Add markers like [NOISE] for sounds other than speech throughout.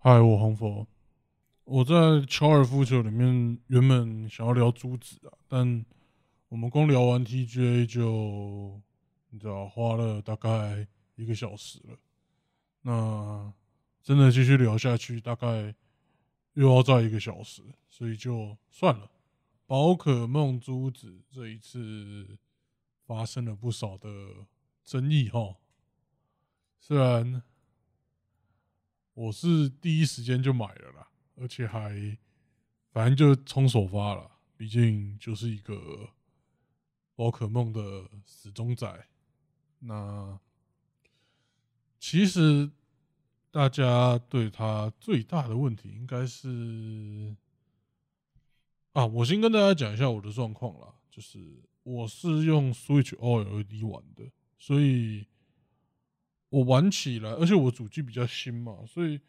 嗨，我红佛。我在高尔夫球里面原本想要聊珠子啊，但我们光聊完 TGA 就你知道花了大概一个小时了。那真的继续聊下去，大概又要再一个小时，所以就算了。宝可梦珠子这一次发生了不少的争议哈，虽然。我是第一时间就买了啦，而且还反正就冲首发了，毕竟就是一个宝可梦的死忠仔。那其实大家对他最大的问题应该是啊，我先跟大家讲一下我的状况啦，就是我是用 Switch OLED 玩的，所以。我玩起来，而且我主机比较新嘛，所以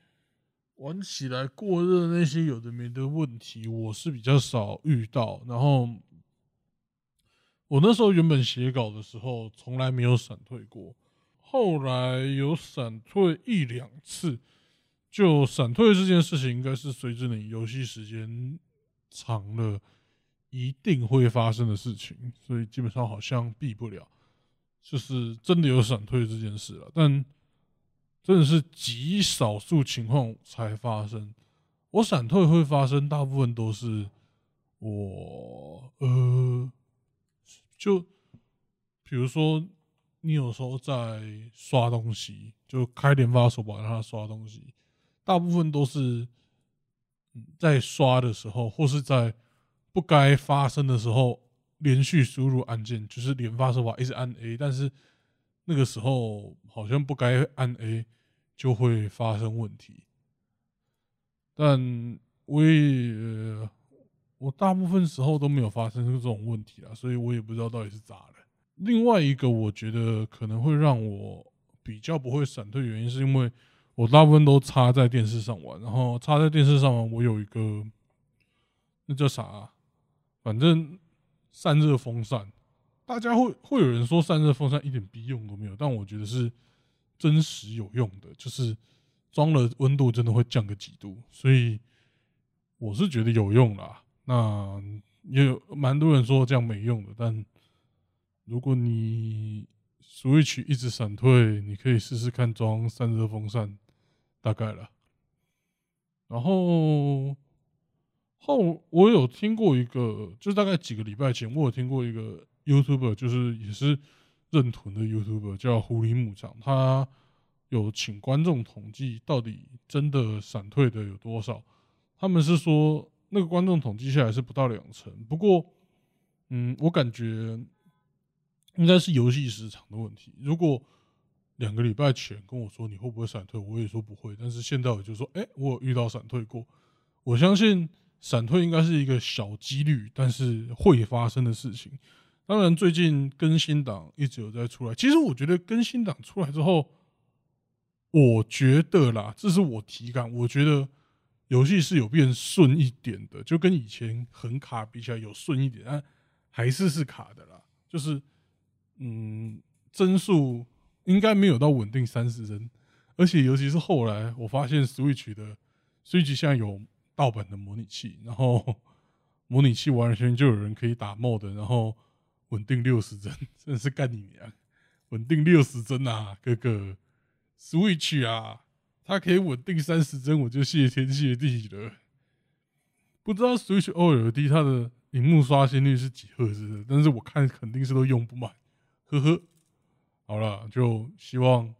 玩起来过热那些有的没的问题，我是比较少遇到。然后我那时候原本写稿的时候，从来没有闪退过，后来有闪退一两次。就闪退这件事情，应该是随着你游戏时间长了，一定会发生的事情，所以基本上好像避不了。就是真的有闪退这件事了，但真的是极少数情况才发生。我闪退会发生，大部分都是我呃，就比如说你有时候在刷东西，就开连发手把让它刷东西，大部分都是在刷的时候，或是在不该发生的时候。连续输入按键就是连发手法一直按 A，但是那个时候好像不该按 A 就会发生问题。但我也我大部分时候都没有发生这种问题啊，所以我也不知道到底是咋了。另外一个我觉得可能会让我比较不会闪退原因，是因为我大部分都插在电视上玩，然后插在电视上玩，我有一个那叫啥，反正。散热风扇，大家会会有人说散热风扇一点逼用都没有，但我觉得是真实有用的，就是装了温度真的会降个几度，所以我是觉得有用啦。那也有蛮多人说这样没用的，但如果你 Switch 一直闪退，你可以试试看装散热风扇，大概了。然后。后我有听过一个，就是大概几个礼拜前，我有听过一个 YouTuber，就是也是认屯的 YouTuber，叫狐狸牧场，他有请观众统计到底真的闪退的有多少。他们是说那个观众统计下来是不到两成，不过，嗯，我感觉应该是游戏时长的问题。如果两个礼拜前跟我说你会不会闪退，我也说不会，但是现在我就说，哎，我有遇到闪退过，我相信。闪退应该是一个小几率，但是会发生的事情。当然，最近更新档一直有在出来。其实我觉得更新档出来之后，我觉得啦，这是我体感，我觉得游戏是有变顺一点的，就跟以前很卡比起来有顺一点，但还是是卡的啦。就是嗯，帧数应该没有到稳定三十帧，而且尤其是后来我发现 Switch 的 Switch 现在有。盗版的模拟器，然后 [LAUGHS] 模拟器完全就有人可以打 mod，然后稳定六十帧，[LAUGHS] 真的是干你娘！稳定六十帧啊，哥哥，Switch 啊，它可以稳定三十帧，我就谢天谢地了。不知道 Switch OLED 它的荧幕刷新率是几赫兹，但是我看肯定是都用不满，呵呵。好了，就希望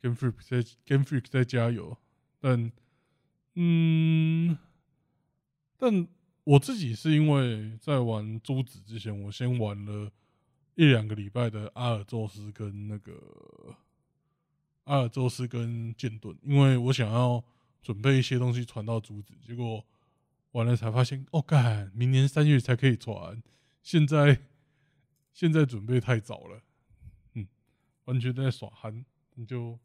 Game Freak 在 Game Freak 在加油，但。嗯，但我自己是因为在玩珠子之前，我先玩了一两个礼拜的阿尔宙斯跟那个阿尔宙斯跟剑盾，因为我想要准备一些东西传到珠子，结果完了才发现，哦，干，明年三月才可以传，现在现在准备太早了，嗯，完全在耍憨，你就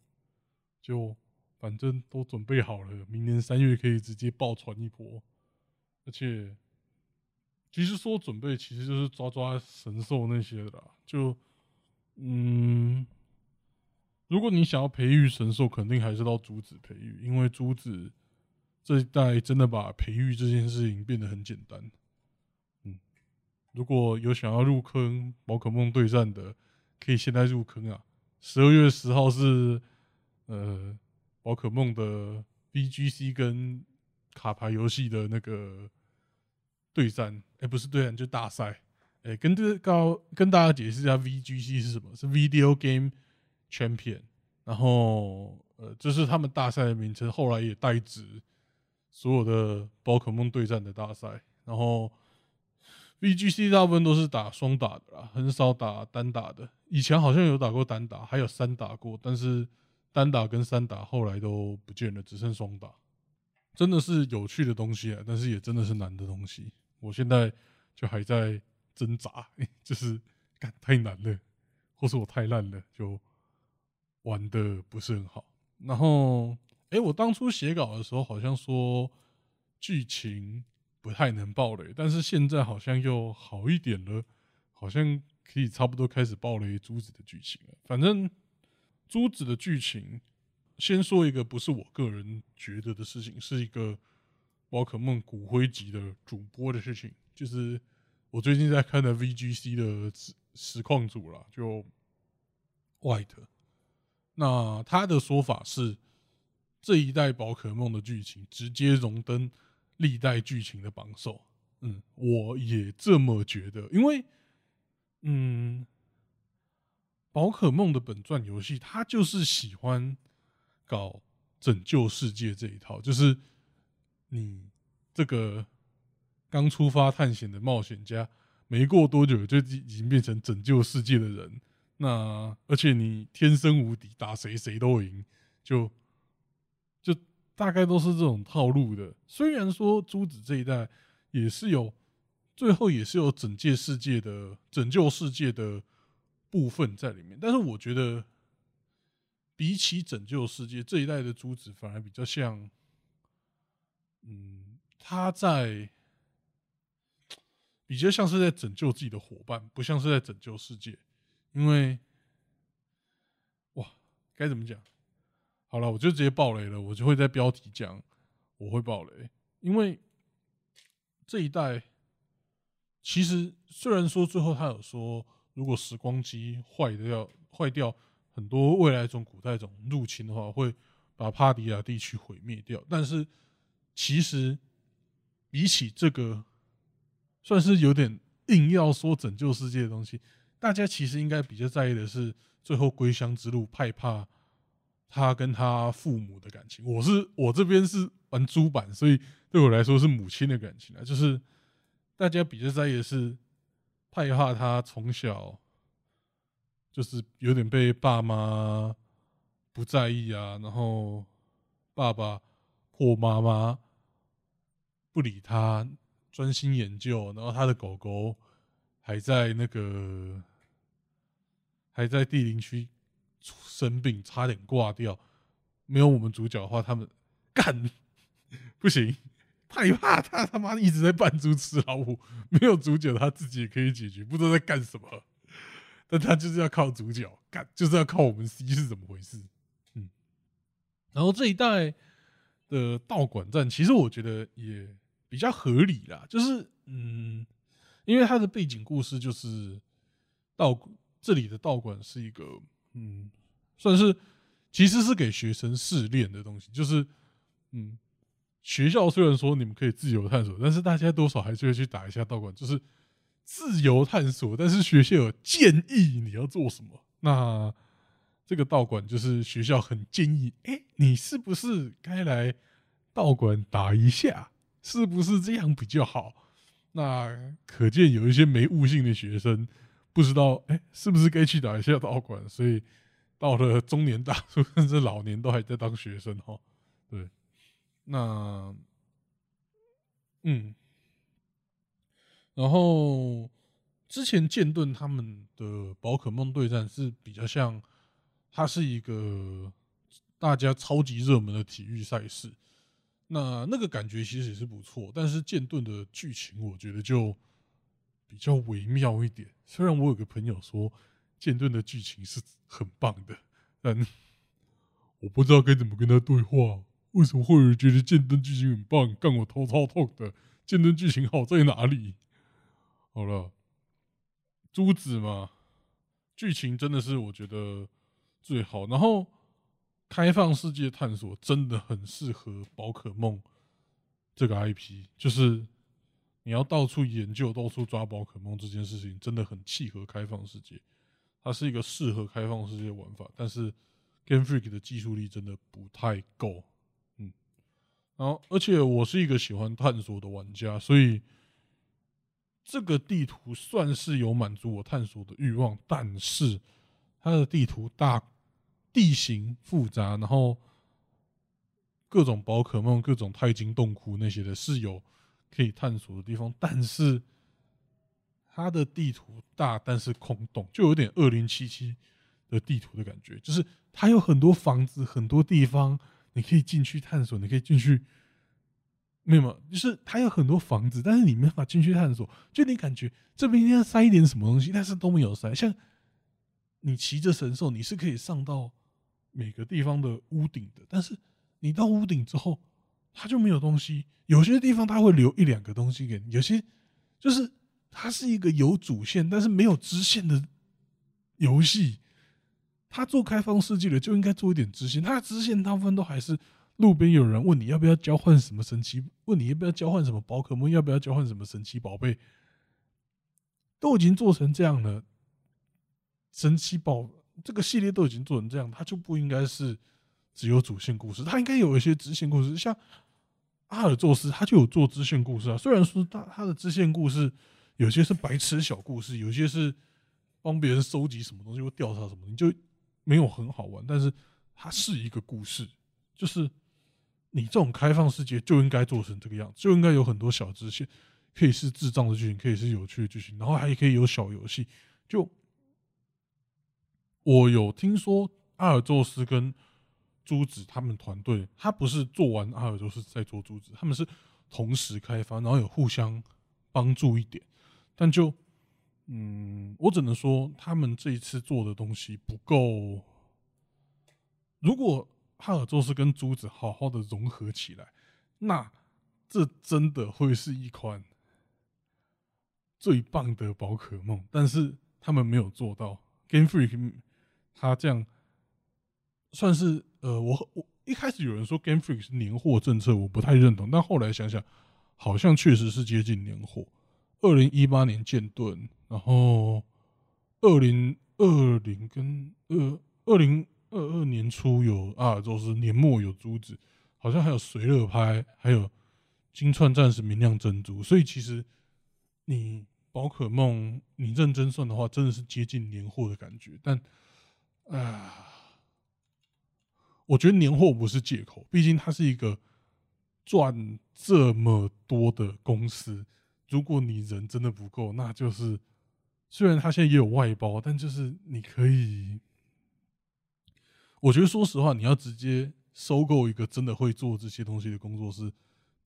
就。反正都准备好了，明年三月可以直接爆传一波。而且，其实说准备，其实就是抓抓神兽那些的啦。就，嗯，如果你想要培育神兽，肯定还是到珠子培育，因为珠子这一代真的把培育这件事情变得很简单。嗯，如果有想要入坑宝可梦对战的，可以现在入坑啊！十二月十号是呃宝可梦的 VGC 跟卡牌游戏的那个对战，哎，不是对战，就大赛。哎，跟这高跟大家解释一下，VGC 是什么？是 Video Game Champion。然后呃，这是他们大赛的名称，后来也代指所有的宝可梦对战的大赛。然后 VGC 大部分都是打双打的啦，很少打单打的。以前好像有打过单打，还有三打过，但是单打跟三打后来都不见了，只剩双打。真的是有趣的东西啊，但是也真的是难的东西。我现在就还在挣扎，[LAUGHS] 就是干太难了，或是我太烂了，就玩的不是很好。然后，哎，我当初写稿的时候好像说剧情不太能爆雷，但是现在好像又好一点了，好像。可以差不多开始爆雷珠子的剧情了。反正珠子的剧情，先说一个不是我个人觉得的事情，是一个宝可梦骨灰级的主播的事情。就是我最近在看的 VGC 的实实况组了，就 White。那他的说法是，这一代宝可梦的剧情直接荣登历代剧情的榜首。嗯，我也这么觉得，因为。嗯，宝可梦的本传游戏，它就是喜欢搞拯救世界这一套，就是你这个刚出发探险的冒险家，没过多久就已经变成拯救世界的人。那而且你天生无敌，打谁谁都赢，就就大概都是这种套路的。虽然说珠子这一代也是有。最后也是有拯救世界的拯救世界的部分在里面，但是我觉得比起拯救世界这一代的珠子，反而比较像，嗯，他在比较像是在拯救自己的伙伴，不像是在拯救世界。因为，哇，该怎么讲？好了，我就直接爆雷了，我就会在标题讲我会爆雷，因为这一代。其实，虽然说最后他有说，如果时光机坏掉、坏掉，很多未来种古代种入侵的话，会把帕迪亚地区毁灭掉。但是，其实比起这个，算是有点硬要说拯救世界的东西，大家其实应该比较在意的是最后归乡之路害怕他跟他父母的感情。我是我这边是玩猪版，所以对我来说是母亲的感情啊，就是。大家比较在意的是，害怕他从小就是有点被爸妈不在意啊，然后爸爸或妈妈不理他，专心研究，然后他的狗狗还在那个还在地灵区生病，差点挂掉。没有我们主角的话，他们干 [LAUGHS] 不行。害怕他他妈一直在扮猪吃老虎，没有主角他自己也可以解决，不知道在干什么。[LAUGHS] 但他就是要靠主角干，就是要靠我们 C 是怎么回事？嗯，然后这一代的道馆战，其实我觉得也比较合理啦，就是嗯，因为它的背景故事就是道这里的道馆是一个嗯，算是其实是给学生试炼的东西，就是嗯。学校虽然说你们可以自由探索，但是大家多少还是会去打一下道馆，就是自由探索。但是学校有建议你要做什么，那这个道馆就是学校很建议，哎，你是不是该来道馆打一下？是不是这样比较好？那可见有一些没悟性的学生不知道，哎，是不是该去打一下道馆？所以到了中年大叔甚至老年都还在当学生哈，那，嗯，然后之前剑盾他们的宝可梦对战是比较像，它是一个大家超级热门的体育赛事，那那个感觉其实也是不错。但是剑盾的剧情我觉得就比较微妙一点。虽然我有个朋友说剑盾的剧情是很棒的，但 [LAUGHS] 我不知道该怎么跟他对话。为什么会有人觉得剑灯剧情很棒？干我头超痛的！剑灯剧情好在哪里？好了，珠子嘛，剧情真的是我觉得最好。然后开放世界探索真的很适合宝可梦这个 IP，就是你要到处研究、到处抓宝可梦这件事情，真的很契合开放世界。它是一个适合开放世界玩法，但是 Game Freak 的技术力真的不太够。然后而且我是一个喜欢探索的玩家，所以。这个地图算是有满足我探索的欲望，但是它的地图大，地形复杂，然后各种宝可梦、各种钛金洞窟那些的是有可以探索的地方，但是它的地图大，但是空洞，就有点二零七七的地图的感觉，就是它有很多房子，很多地方你可以进去探索，你可以进去。没有，就是它有很多房子，但是你没法进去探索。就你感觉这边要塞一点什么东西，但是都没有塞。像你骑着神兽，你是可以上到每个地方的屋顶的，但是你到屋顶之后，它就没有东西。有些地方它会留一两个东西给你，有些就是它是一个有主线但是没有支线的游戏。他做开放世界的就应该做一点支线，他的支线大部分都还是。路边有人问你要不要交换什么神奇？问你要不要交换什么宝可梦？要不要交换什么神奇宝贝？都已经做成这样了，神奇宝这个系列都已经做成这样，他就不应该是只有主线故事，他应该有一些支线故事。像阿尔宙斯，他就有做支线故事啊。虽然说他他的支线故事有些是白痴小故事，有些是帮别人收集什么东西或调查什么，你就没有很好玩。但是它是一个故事，就是。你这种开放世界就应该做成这个样子，就应该有很多小支线，可以是智障的剧情，可以是有趣的剧情，然后还可以有小游戏。就我有听说阿尔宙斯跟珠子他们团队，他不是做完阿尔宙斯再做珠子，他们是同时开发，然后有互相帮助一点。但就嗯，我只能说他们这一次做的东西不够。如果哈尔宙斯跟珠子好好的融合起来，那这真的会是一款最棒的宝可梦。但是他们没有做到，Game Freak 他这样算是呃，我我一开始有人说 Game Freak 是年货政策，我不太认同。但后来想想，好像确实是接近年货。二零一八年剑盾，然后二零二零跟二二零。二二年初有阿尔宙斯，年末有珠子，好像还有随乐拍，还有金串战士明亮珍珠。所以其实你宝可梦，你认真算的话，真的是接近年货的感觉。但啊，我觉得年货不是借口，毕竟它是一个赚这么多的公司。如果你人真的不够，那就是虽然他现在也有外包，但就是你可以。我觉得，说实话，你要直接收购一个真的会做这些东西的工作室，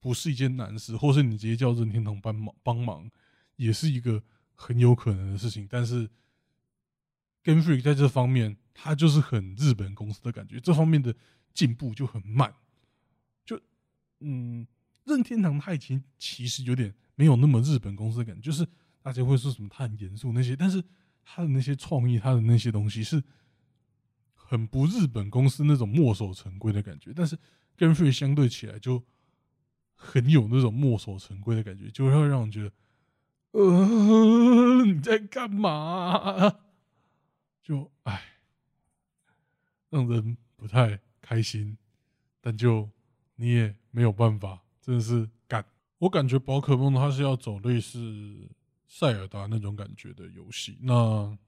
不是一件难事，或是你直接叫任天堂帮忙帮忙，也是一个很有可能的事情。但是，Game Freak 在这方面，它就是很日本公司的感觉，这方面的进步就很慢。就，嗯，任天堂它已经其实有点没有那么日本公司的感觉，就是大家会说什么他很严肃那些，但是他的那些创意，他的那些东西是。很不日本公司那种墨守成规的感觉，但是跟 Free 相对起来就很有那种墨守成规的感觉，就会让人觉得，呃，你在干嘛？就唉，让人不太开心。但就你也没有办法，真的是干。我感觉宝可梦它是要走类似塞尔达那种感觉的游戏，那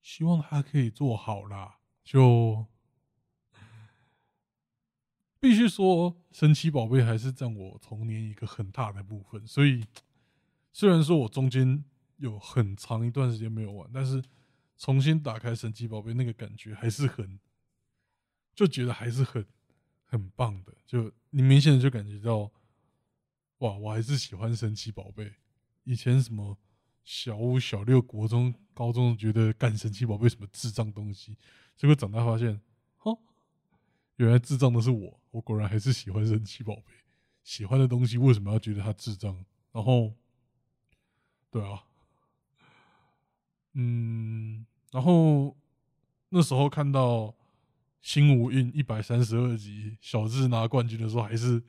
希望它可以做好啦。就必须说，神奇宝贝还是占我童年一个很大的部分。所以，虽然说我中间有很长一段时间没有玩，但是重新打开神奇宝贝，那个感觉还是很，就觉得还是很很棒的。就你明显的就感觉到，哇，我还是喜欢神奇宝贝。以前什么小五、小六、国中、高中，觉得干神奇宝贝什么智障东西。结果长大发现，哦，原来智障的是我，我果然还是喜欢神奇宝贝。喜欢的东西为什么要觉得它智障？然后，对啊，嗯，然后那时候看到新无印一百三十二集小智拿冠军的时候，还是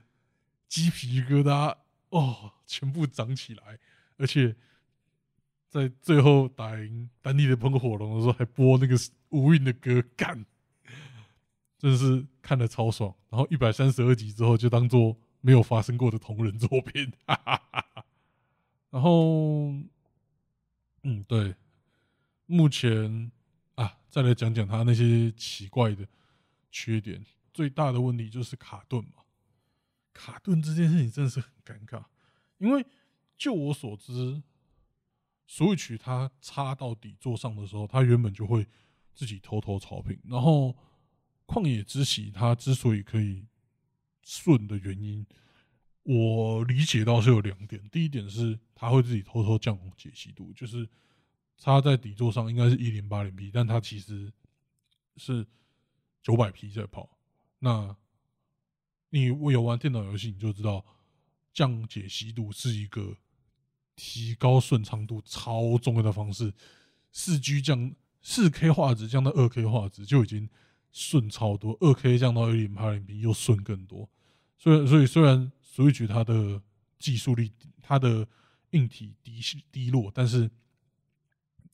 鸡皮疙瘩哦，全部长起来，而且在最后打赢丹尼的喷火龙的时候，还播那个无印的歌，干，真是看的超爽。然后一百三十二集之后，就当做。没有发生过的同人作品，然后，嗯，对，目前啊，再来讲讲他那些奇怪的缺点。最大的问题就是卡顿嘛，卡顿这件事情真的是很尴尬，因为就我所知，所以曲它插到底座上的时候，它原本就会自己偷偷超频。然后，旷野之息它之所以可以。顺的原因，我理解到是有两点。第一点是它会自己偷偷降解析度，就是插在底座上应该是一零八零 P，但它其实是九百 P 在跑。那你有玩电脑游戏，你就知道降解析度是一个提高顺畅度超重要的方式。四 G 降四 K 画质降到二 K 画质就已经。顺超多，二 K 降到一零八零 P 又顺更多。虽然所以虽然 Switch 它的技术力、它的硬体低低落，但是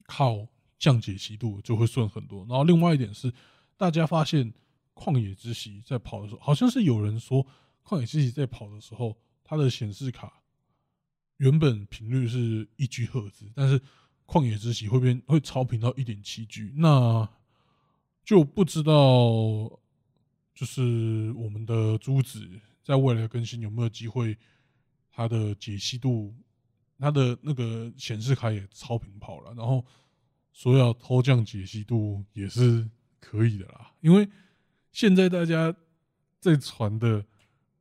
靠降解析度就会顺很多。然后另外一点是，大家发现旷野之息在跑的时候，好像是有人说旷野之息在跑的时候，它的显示卡原本频率是一 G 赫兹，但是旷野之息会变会超频到一点七 G。那就不知道，就是我们的珠子在未来更新有没有机会，它的解析度，它的那个显示卡也超频跑了，然后说要偷降解析度也是可以的啦。因为现在大家在传的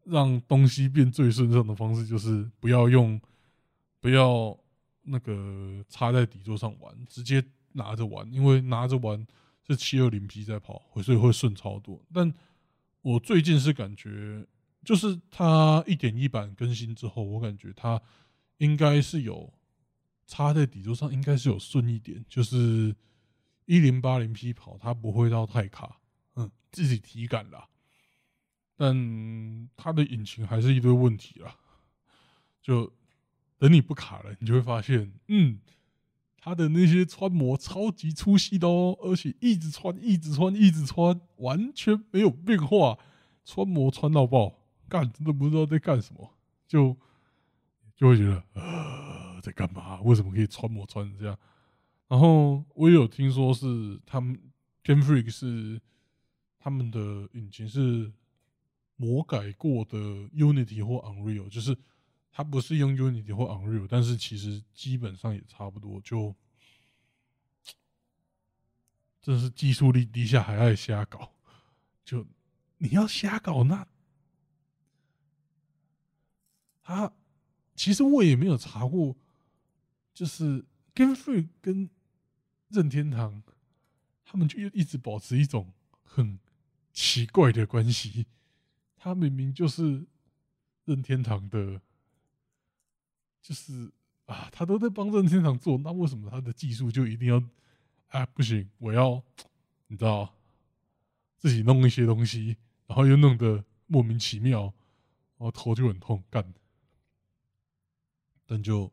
让东西变最顺畅的方式，就是不要用，不要那个插在底座上玩，直接拿着玩，因为拿着玩。是七二零 P 在跑，所以会顺超多。但我最近是感觉，就是它一点一版更新之后，我感觉它应该是有插在底座上，应该是有顺一点。就是一零八零 P 跑，它不会到太卡，嗯，自己体感啦。但它的引擎还是一堆问题啦。就等你不卡了，你就会发现，嗯。他的那些穿模超级粗细的哦，而且一直穿，一直穿，一直穿，完全没有变化，穿模穿到爆，干真的不知道在干什么，就就会觉得呃在干嘛？为什么可以穿模穿成这样？然后我也有听说是他们 Game Freak 是他们的引擎是魔改过的 Unity 或 Unreal，就是。它不是用 Unity 或 Unreal，但是其实基本上也差不多。就，真是技术力低下还爱瞎搞。就你要瞎搞，那他其实我也没有查过，就是 Game Free 跟任天堂他们就一直保持一种很奇怪的关系。他明明就是任天堂的。就是啊，他都在帮任天堂做，那为什么他的技术就一定要啊？不行，我要你知道自己弄一些东西，然后又弄得莫名其妙，然后头就很痛，干。但就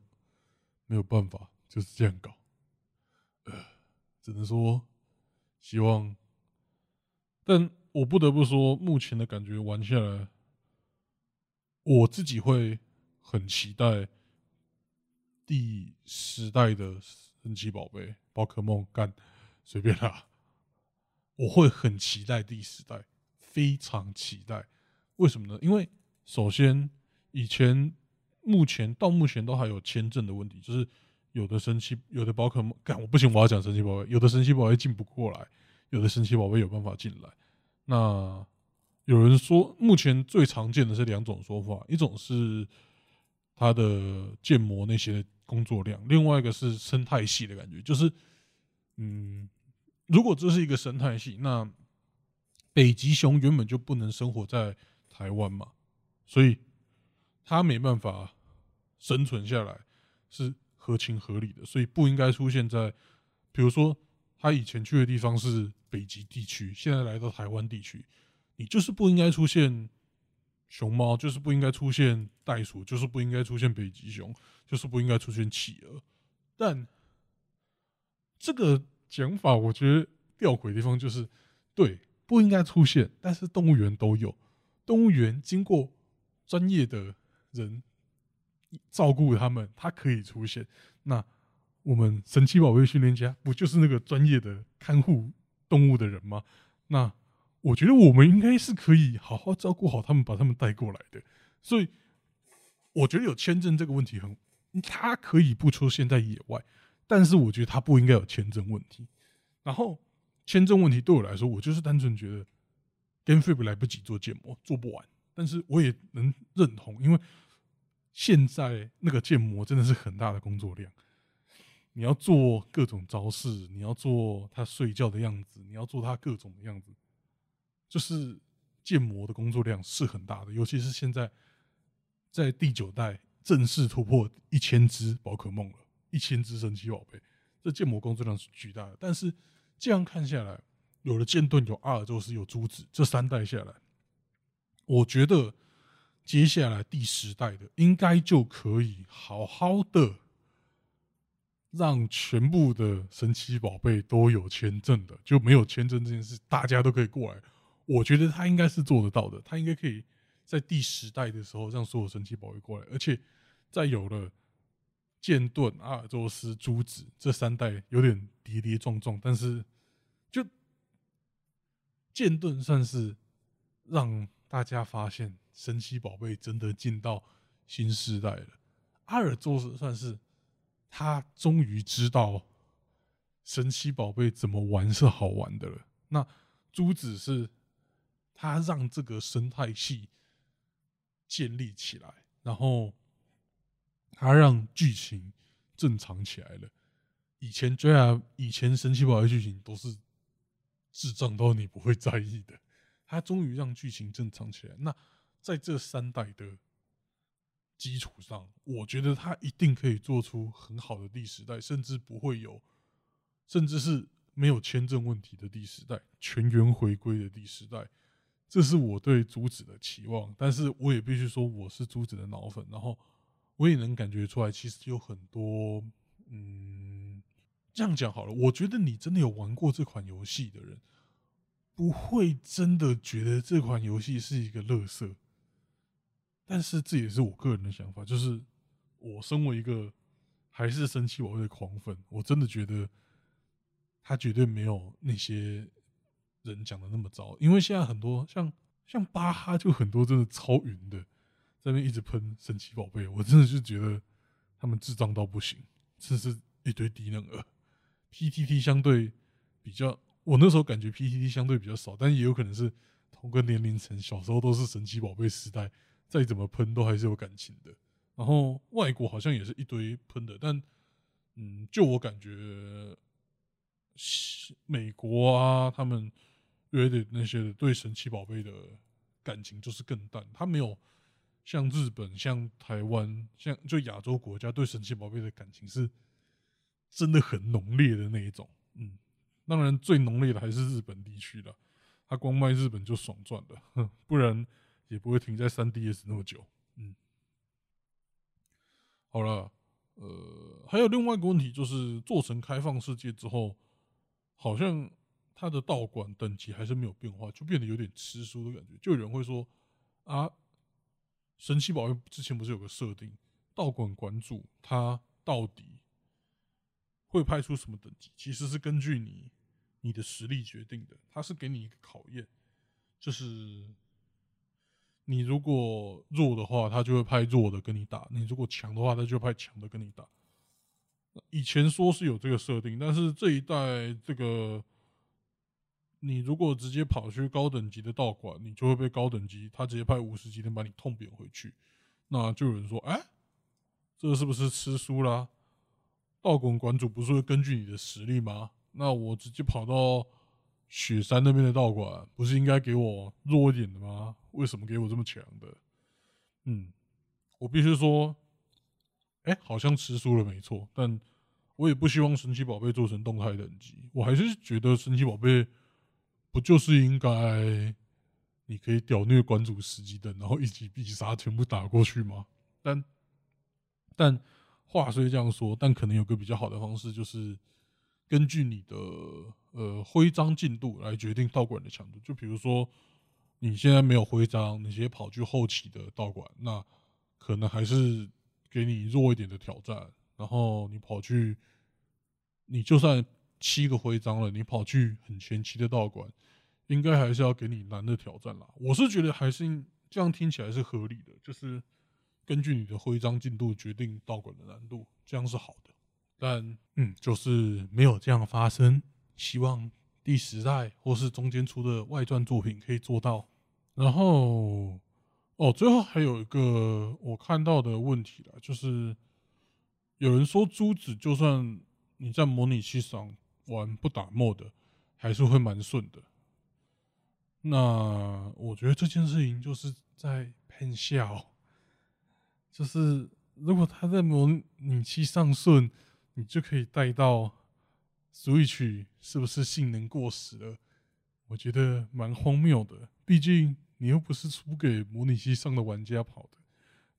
没有办法，就是这样搞。呃，只能说希望，但我不得不说，目前的感觉玩下来，我自己会很期待。第十代的神奇宝贝宝可梦干随便啦，我会很期待第十代，非常期待。为什么呢？因为首先以前目前到目前都还有签证的问题，就是有的神奇有的宝可梦干我不行，我要讲神奇宝贝，有的神奇宝贝进不过来，有的神奇宝贝有办法进来。那有人说，目前最常见的是两种说法，一种是它的建模那些。工作量，另外一个是生态系的感觉，就是，嗯，如果这是一个生态系，那北极熊原本就不能生活在台湾嘛，所以它没办法生存下来，是合情合理的，所以不应该出现在，比如说他以前去的地方是北极地区，现在来到台湾地区，你就是不应该出现熊猫，就是不应该出现袋鼠，就是不应该出现北极熊，就是不应该出现企鹅，但这个讲法，我觉得吊诡的地方就是，对，不应该出现，但是动物园都有，动物园经过专业的人照顾他们，它可以出现。那我们神奇宝贝训练家不就是那个专业的看护动物的人吗？那我觉得我们应该是可以好好照顾好他们，把他们带过来的。所以我觉得有签证这个问题很，他可以不出现在野外。但是我觉得他不应该有签证问题，然后签证问题对我来说，我就是单纯觉得 Game Free 来不及做建模，做不完。但是我也能认同，因为现在那个建模真的是很大的工作量，你要做各种招式，你要做他睡觉的样子，你要做他各种的样子，就是建模的工作量是很大的。尤其是现在在第九代正式突破一千只宝可梦了。一千只神奇宝贝，这建模工作量是巨大的。但是这样看下来，有了剑盾，有阿尔宙斯，有珠子，这三代下来，我觉得接下来第十代的应该就可以好好的让全部的神奇宝贝都有签证的，就没有签证这件事，大家都可以过来。我觉得他应该是做得到的，他应该可以在第十代的时候让所有神奇宝贝过来，而且在有了。剑盾、阿尔宙斯、珠子这三代有点跌跌撞撞，但是就剑盾算是让大家发现神奇宝贝真的进到新时代了。阿尔宙斯算是他终于知道神奇宝贝怎么玩是好玩的了。那珠子是他让这个生态系建立起来，然后。他让剧情正常起来了。以前追啊，以前神奇宝贝剧情都是智障到你不会在意的。他终于让剧情正常起来。那在这三代的基础上，我觉得他一定可以做出很好的第十代，甚至不会有，甚至是没有签证问题的第十代，全员回归的第十代。这是我对竹子的期望。但是我也必须说，我是竹子的脑粉，然后。我也能感觉出来，其实有很多，嗯，这样讲好了。我觉得你真的有玩过这款游戏的人，不会真的觉得这款游戏是一个乐色。但是这也是我个人的想法，就是我身为一个还是生气我会狂粉，我真的觉得他绝对没有那些人讲的那么糟。因为现在很多像像巴哈，就很多真的超云的。在那边一直喷神奇宝贝，我真的是觉得他们智障到不行，真是一堆低能儿。PTT 相对比较，我那时候感觉 PTT 相对比较少，但也有可能是同个年龄层，小时候都是神奇宝贝时代，再怎么喷都还是有感情的。然后外国好像也是一堆喷的，但嗯，就我感觉，美国啊，他们约的那些对神奇宝贝的感情就是更淡，他没有。像日本、像台湾、像就亚洲国家对神奇宝贝的感情是真的很浓烈的那一种，嗯，当然最浓烈的还是日本地区了，他光卖日本就爽赚了，[LAUGHS] 不然也不会停在三 DS 那么久，嗯。好了，呃，还有另外一个问题就是做成开放世界之后，好像他的道馆等级还是没有变化，就变得有点吃书的感觉，就有人会说啊。神奇宝贝之前不是有个设定，道馆馆主他到底会派出什么等级？其实是根据你你的实力决定的。他是给你一个考验，就是你如果弱的话，他就会派弱的跟你打；你如果强的话，他就派强的跟你打。以前说是有这个设定，但是这一代这个。你如果直接跑去高等级的道馆，你就会被高等级他直接派五十级的把你痛扁回去。那就有人说：“哎，这是不是吃书啦？道馆馆主不是会根据你的实力吗？那我直接跑到雪山那边的道馆不是应该给我弱一点的吗？为什么给我这么强的？嗯，我必须说，哎，好像吃书了没错，但我也不希望神奇宝贝做成动态等级，我还是觉得神奇宝贝不就是应该你可以屌虐馆主十级等，然后一级必杀全部打过去吗？但但话虽这样说，但可能有个比较好的方式就是。根据你的呃徽章进度来决定道馆的强度，就比如说你现在没有徽章，你直接跑去后期的道馆，那可能还是给你弱一点的挑战。然后你跑去，你就算七个徽章了，你跑去很前期的道馆，应该还是要给你难的挑战啦。我是觉得还是这样听起来是合理的，就是根据你的徽章进度决定道馆的难度，这样是好的。但嗯，就是没有这样发生。希望第十代或是中间出的外传作品可以做到。然后哦，最后还有一个我看到的问题了，就是有人说珠子就算你在模拟器上玩不打 mod，还是会蛮顺的。那我觉得这件事情就是在骗笑，就是如果他在模拟器上顺。你就可以带到 Switch，是不是性能过时了？我觉得蛮荒谬的。毕竟你又不是出给模拟器上的玩家跑的，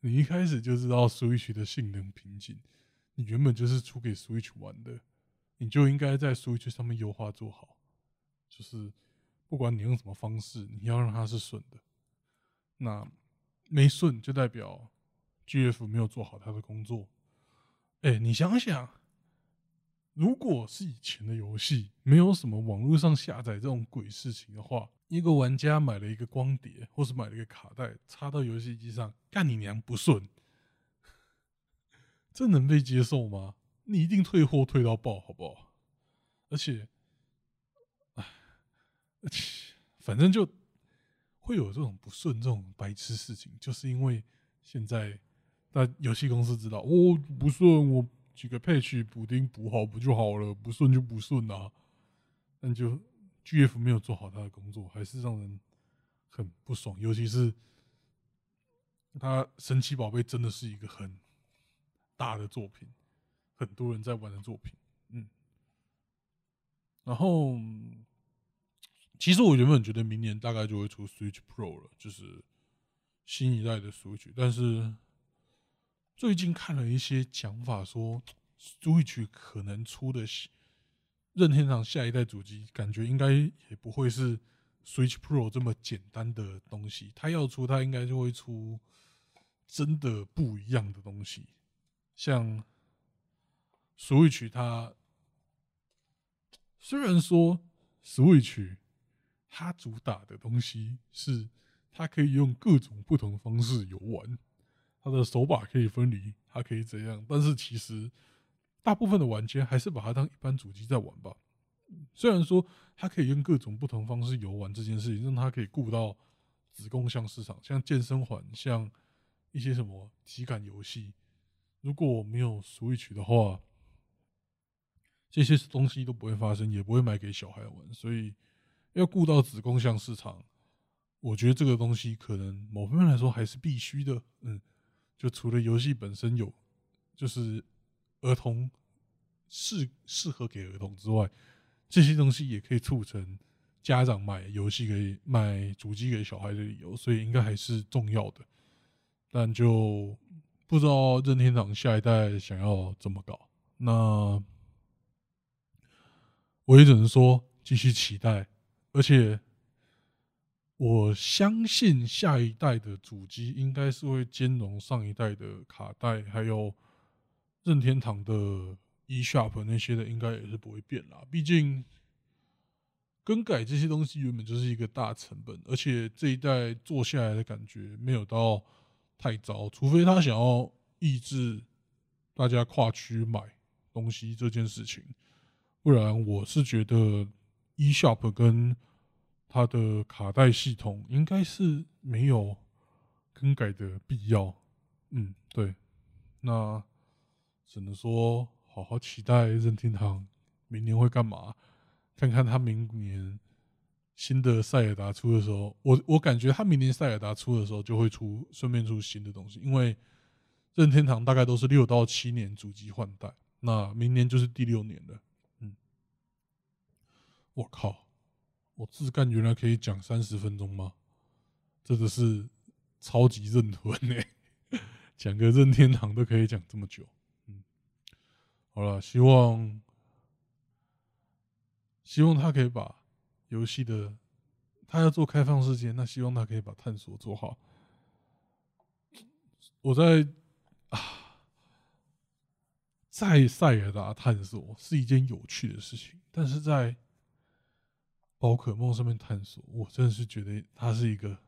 你一开始就知道 Switch 的性能瓶颈，你原本就是出给 Switch 玩的，你就应该在 Switch 上面优化做好。就是不管你用什么方式，你要让它是顺的。那没顺就代表 GF 没有做好他的工作。哎，你想想。如果是以前的游戏，没有什么网络上下载这种鬼事情的话，一个玩家买了一个光碟，或是买了一个卡带，插到游戏机上，干你娘不顺，[LAUGHS] 这能被接受吗？你一定退货退到爆，好不好？而且，唉，反正就会有这种不顺、这种白痴事情，就是因为现在那游戏公司知道我不顺我。几个配器补丁补好不就好了？不顺就不顺啊！但就 G F 没有做好他的工作，还是让人很不爽。尤其是他神奇宝贝真的是一个很大的作品，很多人在玩的作品。嗯，然后其实我原本觉得明年大概就会出 Switch Pro 了，就是新一代的 Switch，但是。最近看了一些讲法，说 Switch 可能出的任天堂下一代主机，感觉应该也不会是 Switch Pro 这么简单的东西。它要出，它应该就会出真的不一样的东西。像 Switch，它虽然说 Switch 它主打的东西是它可以用各种不同方式游玩。它的手把可以分离，它可以怎样？但是其实大部分的玩家还是把它当一般主机在玩吧。虽然说它可以用各种不同方式游玩这件事情，让它可以顾到子共项市场，像健身环，像一些什么体感游戏。如果没有 Switch 的话，这些东西都不会发生，也不会买给小孩玩。所以要顾到子共项市场，我觉得这个东西可能某方面来说还是必须的。嗯。就除了游戏本身有，就是儿童适适合给儿童之外，这些东西也可以促成家长买游戏给买主机给小孩的理由，所以应该还是重要的。但就不知道任天堂下一代想要怎么搞，那我也只能说继续期待，而且。我相信下一代的主机应该是会兼容上一代的卡带，还有任天堂的 eShop 那些的，应该也是不会变啦。毕竟更改这些东西原本就是一个大成本，而且这一代做下来的感觉没有到太糟，除非他想要抑制大家跨区买东西这件事情，不然我是觉得 eShop 跟它的卡带系统应该是没有更改的必要，嗯，对，那只能说好好期待任天堂明年会干嘛，看看他明年新的塞尔达出的时候，我我感觉他明年塞尔达出的时候就会出顺便出新的东西，因为任天堂大概都是六到七年主机换代，那明年就是第六年了。我靠，我自干原来可以讲三十分钟吗？真的是超级认屯呢，讲个任天堂都可以讲这么久。嗯，好了，希望希望他可以把。游戏的，他要做开放世界，那希望他可以把探索做好。我在啊，在塞尔达探索是一件有趣的事情，但是在宝可梦上面探索，我真的是觉得它是一个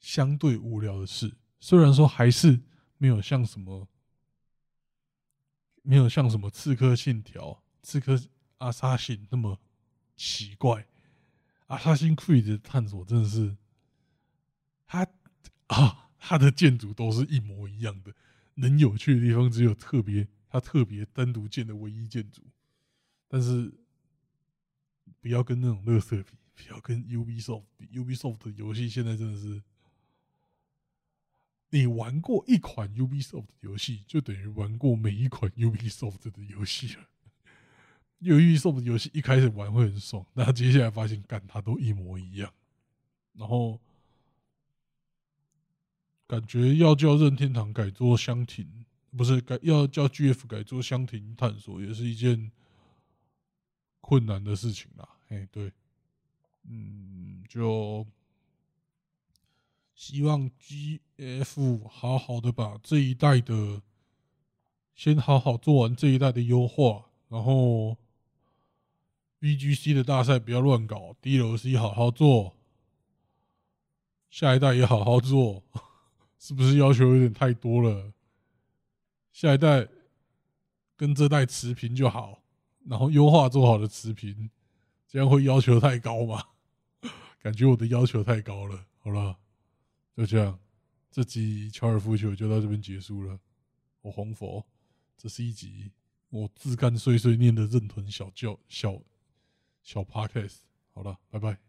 相对无聊的事。虽然说还是没有像什么，没有像什么刺客信条、刺客阿萨辛那么。奇怪，阿萨辛 Creed 的探索真的是，他啊，他的建筑都是一模一样的，能有趣的地方只有特别他特别单独建的唯一建筑，但是不要跟那种乐色比，不要跟 Ubisoft 比，Ubisoft 的游戏现在真的是，你玩过一款 Ubisoft 的游戏，就等于玩过每一款 Ubisoft 的游戏了。有预售的游戏一开始玩会很爽，那接下来发现干它都一模一样，然后感觉要叫任天堂改做箱庭，不是改要叫 GF 改做箱庭探索，也是一件困难的事情啦。哎，对，嗯，就希望 GF 好好的把这一代的先好好做完这一代的优化，然后。B G C 的大赛不要乱搞，DLC 好好做，下一代也好好做，是不是要求有点太多了？下一代跟这代持平就好，然后优化做好的持平，这样会要求太高吗？[LAUGHS] 感觉我的要求太高了。好了，就这样，这集乔尔夫球就到这边结束了。我红佛，这是一集我自干碎碎念的认屯小教小。小 podcast，好了，拜拜。